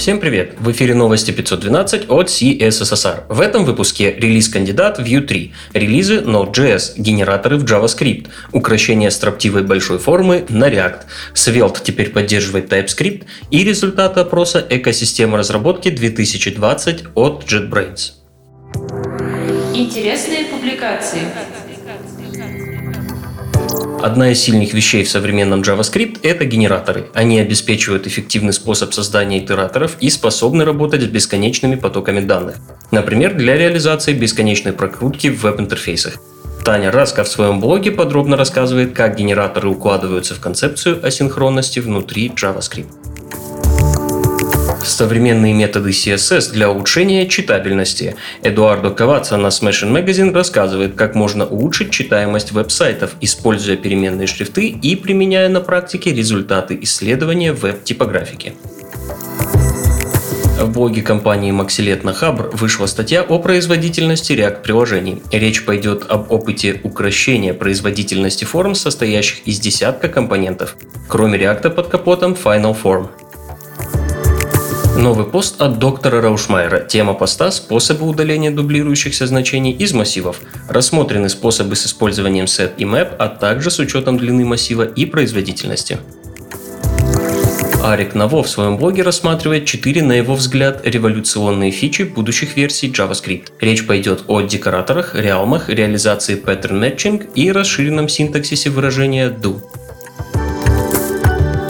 Всем привет! В эфире новости 512 от CSSR. В этом выпуске релиз-кандидат Vue 3, релизы Node.js, генераторы в JavaScript, украшение строптивой большой формы на React, Svelte теперь поддерживает TypeScript и результаты опроса экосистемы разработки 2020 от JetBrains. Интересные публикации. Одна из сильных вещей в современном JavaScript – это генераторы. Они обеспечивают эффективный способ создания итераторов и способны работать с бесконечными потоками данных. Например, для реализации бесконечной прокрутки в веб-интерфейсах. Таня Раска в своем блоге подробно рассказывает, как генераторы укладываются в концепцию асинхронности внутри JavaScript. Современные методы CSS для улучшения читабельности. Эдуардо Каваца на Smashing Magazine рассказывает, как можно улучшить читаемость веб-сайтов, используя переменные шрифты и применяя на практике результаты исследования веб-типографики. В блоге компании Maxilet на Хабр вышла статья о производительности React-приложений. Речь пойдет об опыте укращения производительности форм, состоящих из десятка компонентов. Кроме React под капотом Final Form. Новый пост от доктора Раушмайера. Тема поста – способы удаления дублирующихся значений из массивов. Рассмотрены способы с использованием set и map, а также с учетом длины массива и производительности. Арик Наво в своем блоге рассматривает четыре, на его взгляд, революционные фичи будущих версий JavaScript. Речь пойдет о декораторах, реалмах, реализации pattern matching и расширенном синтаксисе выражения do.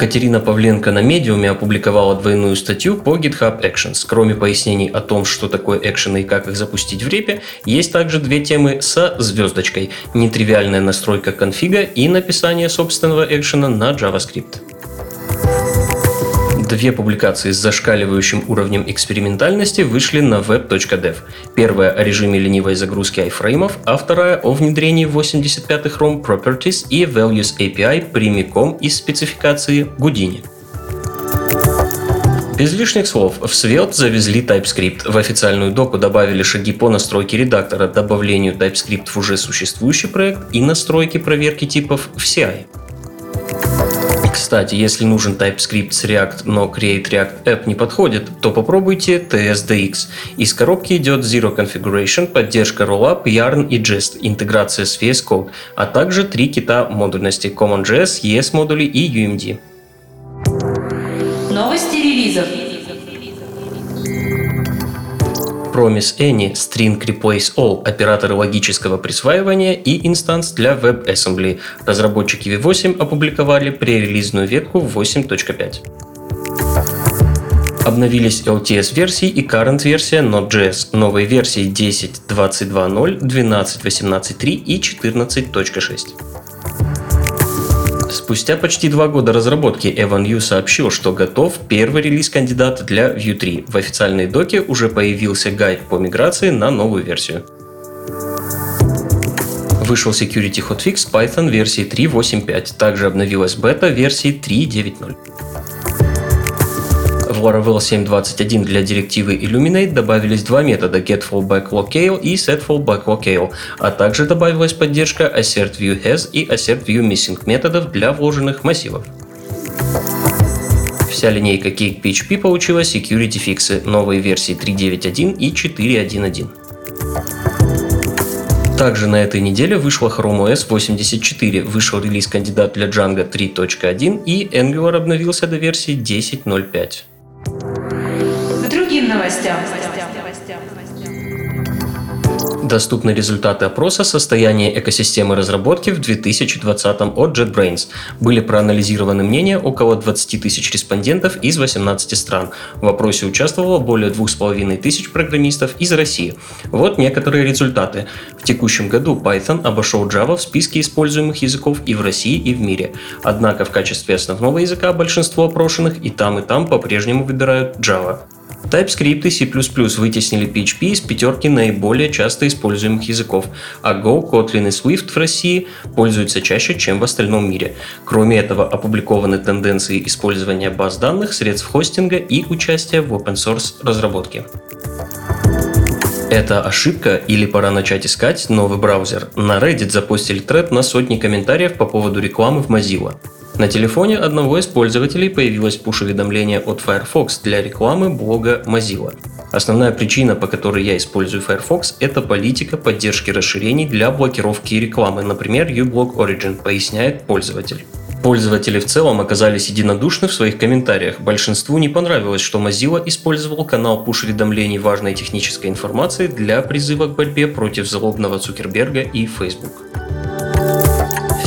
Катерина Павленко на медиуме опубликовала двойную статью по GitHub Actions. Кроме пояснений о том, что такое экшены и как их запустить в репе, есть также две темы со звездочкой. Нетривиальная настройка конфига и написание собственного экшена на JavaScript две публикации с зашкаливающим уровнем экспериментальности вышли на web.dev. Первая о режиме ленивой загрузки айфреймов, а вторая о внедрении в 85-х ROM Properties и Values API прямиком из спецификации Houdini. Без лишних слов, в Svelte завезли TypeScript. В официальную доку добавили шаги по настройке редактора, добавлению TypeScript в уже существующий проект и настройке проверки типов в CI. Кстати, если нужен TypeScript с React, но Create React App не подходит, то попробуйте TSDX. Из коробки идет Zero Configuration, поддержка Rollup, Yarn и Jest, интеграция с VS Code, а также три кита модульности CommonJS, ES модули и UMD. Новости релизов. Promise Any, String Replace All, операторы логического присваивания и инстанс для WebAssembly. Разработчики V8 опубликовали пререлизную ветку 8.5. Обновились LTS-версии и current-версия Node.js. Новые версии 10.22.0, 12.18.3 и 14.6. Спустя почти два года разработки Evan Yu сообщил, что готов первый релиз кандидата для Vue 3. В официальной доке уже появился гайд по миграции на новую версию. Вышел Security Hotfix Python версии 3.8.5. Также обновилась бета версии 3.9.0 в Laravel 7.21 для директивы Illuminate добавились два метода getFallbackLocale и setFallbackLocale, а также добавилась поддержка AssertViewHas и AssertViewMissing методов для вложенных массивов. Вся линейка Cake PHP получила security фиксы, новые версии 3.9.1 и 4.1.1. Также на этой неделе вышла Chrome OS 84, вышел релиз кандидат для Django 3.1 и Angular обновился до версии 10.05 другим новостям. Доступны результаты опроса состояния экосистемы разработки в 2020 от JetBrains. Были проанализированы мнения около 20 тысяч респондентов из 18 стран. В опросе участвовало более 2,5 тысяч программистов из России. Вот некоторые результаты. В текущем году Python обошел Java в списке используемых языков и в России, и в мире. Однако в качестве основного языка большинство опрошенных и там, и там по-прежнему выбирают Java. TypeScript и C++ вытеснили PHP из пятерки наиболее часто используемых языков, а Go, Kotlin и Swift в России пользуются чаще, чем в остальном мире. Кроме этого, опубликованы тенденции использования баз данных, средств хостинга и участия в open-source разработке. Это ошибка или пора начать искать новый браузер? На Reddit запустили тред на сотни комментариев по поводу рекламы в Mozilla. На телефоне одного из пользователей появилось пуш-уведомление от Firefox для рекламы блога Mozilla. Основная причина, по которой я использую Firefox, это политика поддержки расширений для блокировки рекламы, например, uBlock Origin, поясняет пользователь. Пользователи в целом оказались единодушны в своих комментариях. Большинству не понравилось, что Mozilla использовал канал пуш-уведомлений важной технической информации для призыва к борьбе против злобного Цукерберга и Facebook.